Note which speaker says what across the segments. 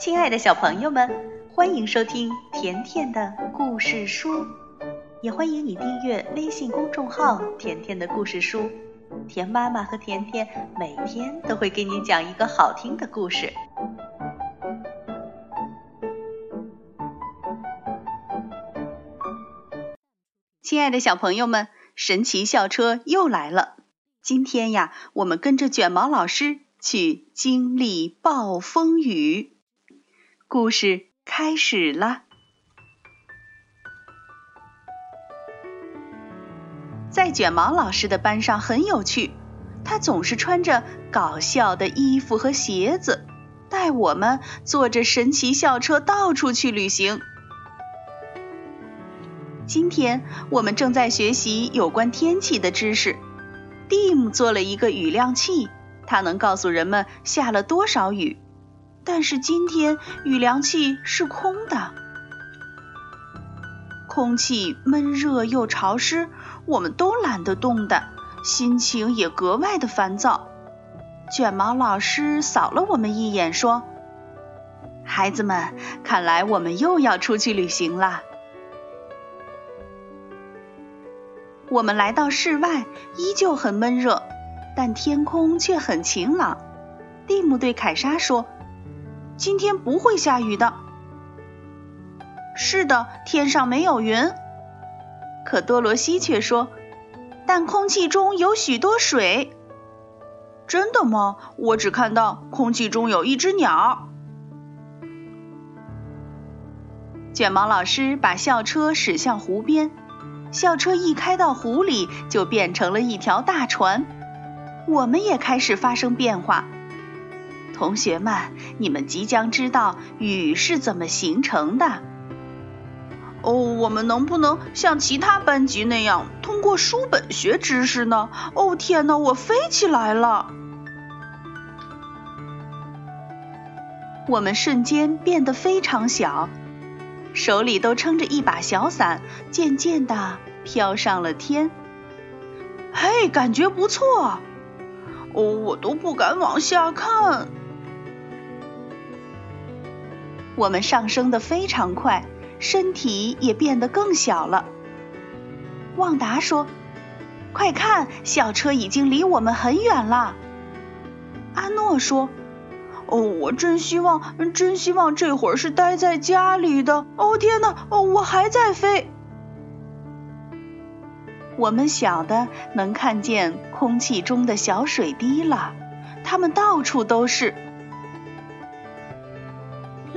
Speaker 1: 亲爱的小朋友们，欢迎收听甜甜的故事书，也欢迎你订阅微信公众号“甜甜的故事书”。甜妈妈和甜甜每天都会给你讲一个好听的故事。亲爱的小朋友们，神奇校车又来了！今天呀，我们跟着卷毛老师去经历暴风雨。故事开始了。在卷毛老师的班上很有趣，他总是穿着搞笑的衣服和鞋子，带我们坐着神奇校车到处去旅行。今天我们正在学习有关天气的知识。蒂姆做了一个雨量器，它能告诉人们下了多少雨。但是今天雨量器是空的，空气闷热又潮湿，我们都懒得动弹，心情也格外的烦躁。卷毛老师扫了我们一眼，说：“孩子们，看来我们又要出去旅行了。”我们来到室外，依旧很闷热，但天空却很晴朗。蒂姆对凯莎说。今天不会下雨的。是的，天上没有云。可多罗西却说，但空气中有许多水。真的吗？我只看到空气中有一只鸟。卷毛老师把校车驶向湖边，校车一开到湖里，就变成了一条大船。我们也开始发生变化。同学们，你们即将知道雨是怎么形成的。哦，我们能不能像其他班级那样通过书本学知识呢？哦，天哪，我飞起来了！我们瞬间变得非常小，手里都撑着一把小伞，渐渐的飘上了天。嘿，感觉不错。哦，我都不敢往下看。我们上升的非常快，身体也变得更小了。旺达说：“快看，校车已经离我们很远了。”阿诺说：“哦，我真希望，真希望这会儿是待在家里的。哦，天哪，哦，我还在飞。”我们小的能看见空气中的小水滴了，它们到处都是。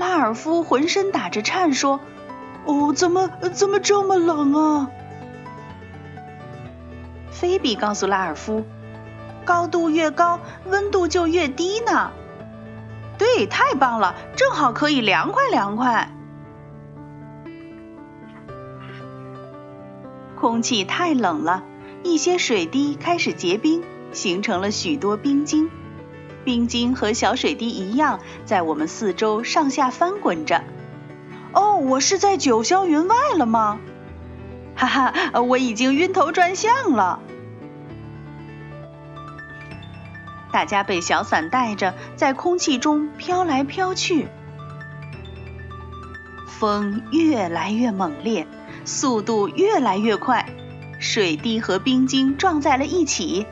Speaker 1: 拉尔夫浑身打着颤，说：“哦，怎么怎么这么冷啊？”菲比告诉拉尔夫：“高度越高，温度就越低呢。”对，太棒了，正好可以凉快凉快。空气太冷了，一些水滴开始结冰，形成了许多冰晶。冰晶和小水滴一样，在我们四周上下翻滚着。哦，我是在九霄云外了吗？哈哈，我已经晕头转向了。大家被小伞带着，在空气中飘来飘去。风越来越猛烈，速度越来越快，水滴和冰晶撞在了一起。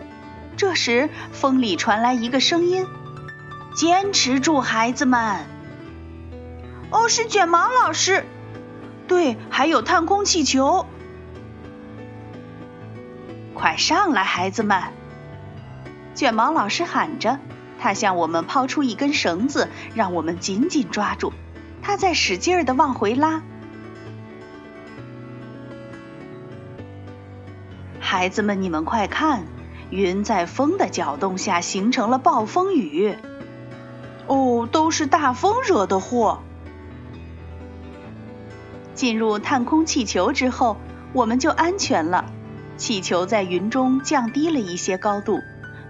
Speaker 1: 这时，风里传来一个声音：“坚持住，孩子们！”哦，是卷毛老师。对，还有探空气球。快上来，孩子们！卷毛老师喊着，他向我们抛出一根绳子，让我们紧紧抓住。他在使劲儿的往回拉。孩子们，你们快看！云在风的搅动下形成了暴风雨。哦，都是大风惹的祸。进入探空气球之后，我们就安全了。气球在云中降低了一些高度，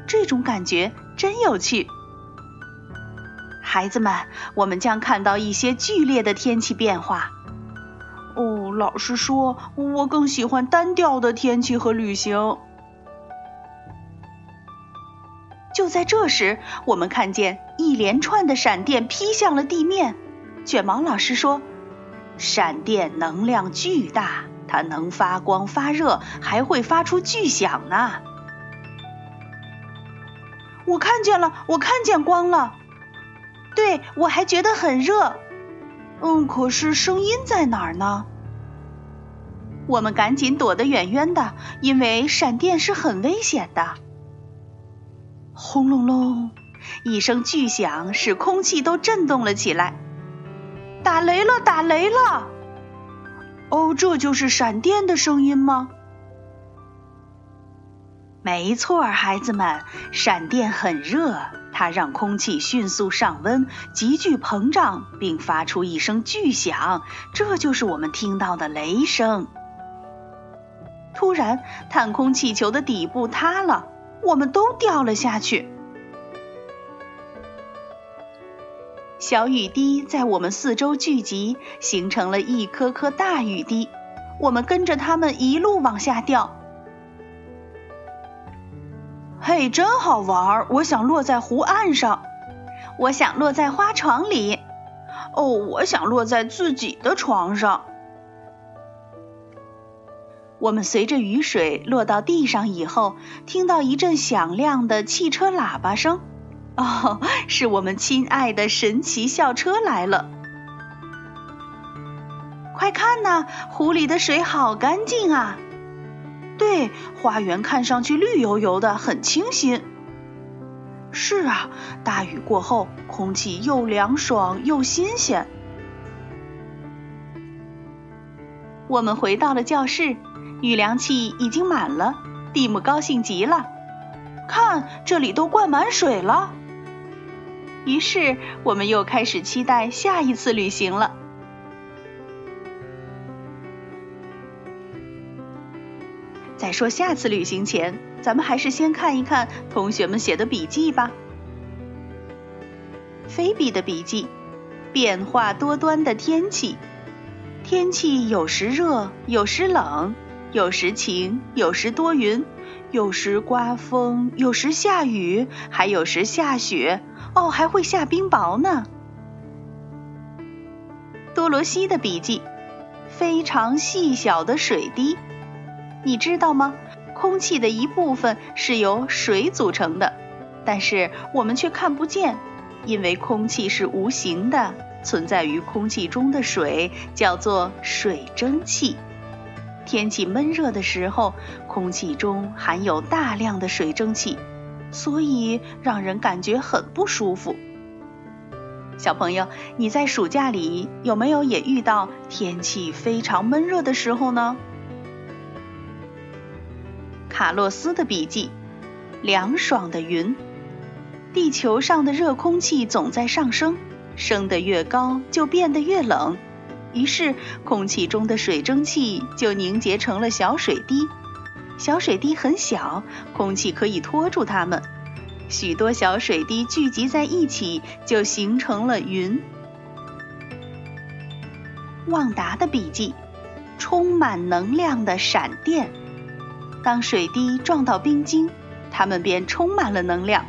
Speaker 1: 这种感觉真有趣。孩子们，我们将看到一些剧烈的天气变化。哦，老实说，我更喜欢单调的天气和旅行。就在这时，我们看见一连串的闪电劈向了地面，卷毛老师说：“闪电能量巨大，它能发光发热，还会发出巨响呢。”我看见了，我看见光了。对，我还觉得很热。嗯，可是声音在哪儿呢？我们赶紧躲得远远的，因为闪电是很危险的。轰隆隆，一声巨响使空气都震动了起来。打雷了！打雷了！哦，这就是闪电的声音吗？没错，孩子们，闪电很热，它让空气迅速上温，急剧膨胀，并发出一声巨响，这就是我们听到的雷声。突然，探空气球的底部塌了，我们都掉了下去。小雨滴在我们四周聚集，形成了一颗颗大雨滴，我们跟着它们一路往下掉。嘿，真好玩儿！我想落在湖岸上，我想落在花床里，哦，我想落在自己的床上。我们随着雨水落到地上以后，听到一阵响亮的汽车喇叭声。哦，是我们亲爱的神奇校车来了！快看呐，湖里的水好干净啊！对，花园看上去绿油油的，很清新。是啊，大雨过后，空气又凉爽又新鲜。我们回到了教室。雨量器已经满了，蒂姆高兴极了。看，这里都灌满水了。于是，我们又开始期待下一次旅行了。在说下次旅行前，咱们还是先看一看同学们写的笔记吧。菲比的笔记：变化多端的天气，天气有时热，有时冷。有时晴，有时多云，有时刮风，有时下雨，还有时下雪。哦，还会下冰雹呢。多罗西的笔记：非常细小的水滴。你知道吗？空气的一部分是由水组成的，但是我们却看不见，因为空气是无形的。存在于空气中的水叫做水蒸气。天气闷热的时候，空气中含有大量的水蒸气，所以让人感觉很不舒服。小朋友，你在暑假里有没有也遇到天气非常闷热的时候呢？卡洛斯的笔记：凉爽的云。地球上的热空气总在上升，升得越高就变得越冷。于是，空气中的水蒸气就凝结成了小水滴。小水滴很小，空气可以托住它们。许多小水滴聚集在一起，就形成了云。旺达的笔记：充满能量的闪电。当水滴撞到冰晶，它们便充满了能量，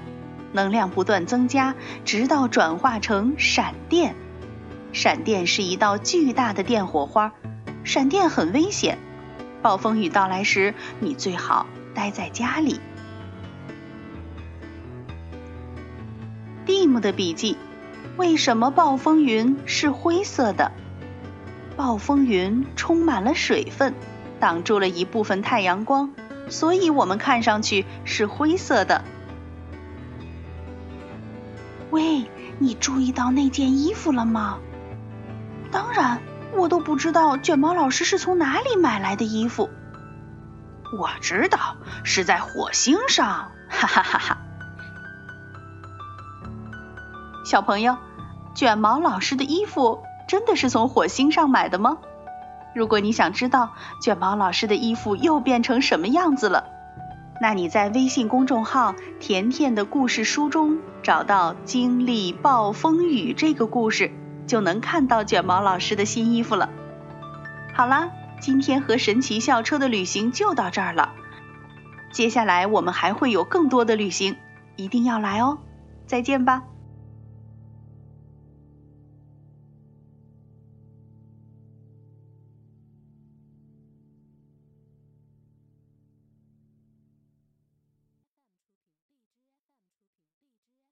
Speaker 1: 能量不断增加，直到转化成闪电。闪电是一道巨大的电火花，闪电很危险。暴风雨到来时，你最好待在家里。蒂姆的笔记：为什么暴风云是灰色的？暴风云充满了水分，挡住了一部分太阳光，所以我们看上去是灰色的。喂，你注意到那件衣服了吗？当然，我都不知道卷毛老师是从哪里买来的衣服。我知道是在火星上，哈哈哈哈！小朋友，卷毛老师的衣服真的是从火星上买的吗？如果你想知道卷毛老师的衣服又变成什么样子了，那你在微信公众号“甜甜的故事书”中找到“经历暴风雨”这个故事。就能看到卷毛老师的新衣服了。好啦，今天和神奇校车的旅行就到这儿了。接下来我们还会有更多的旅行，一定要来哦！再见吧。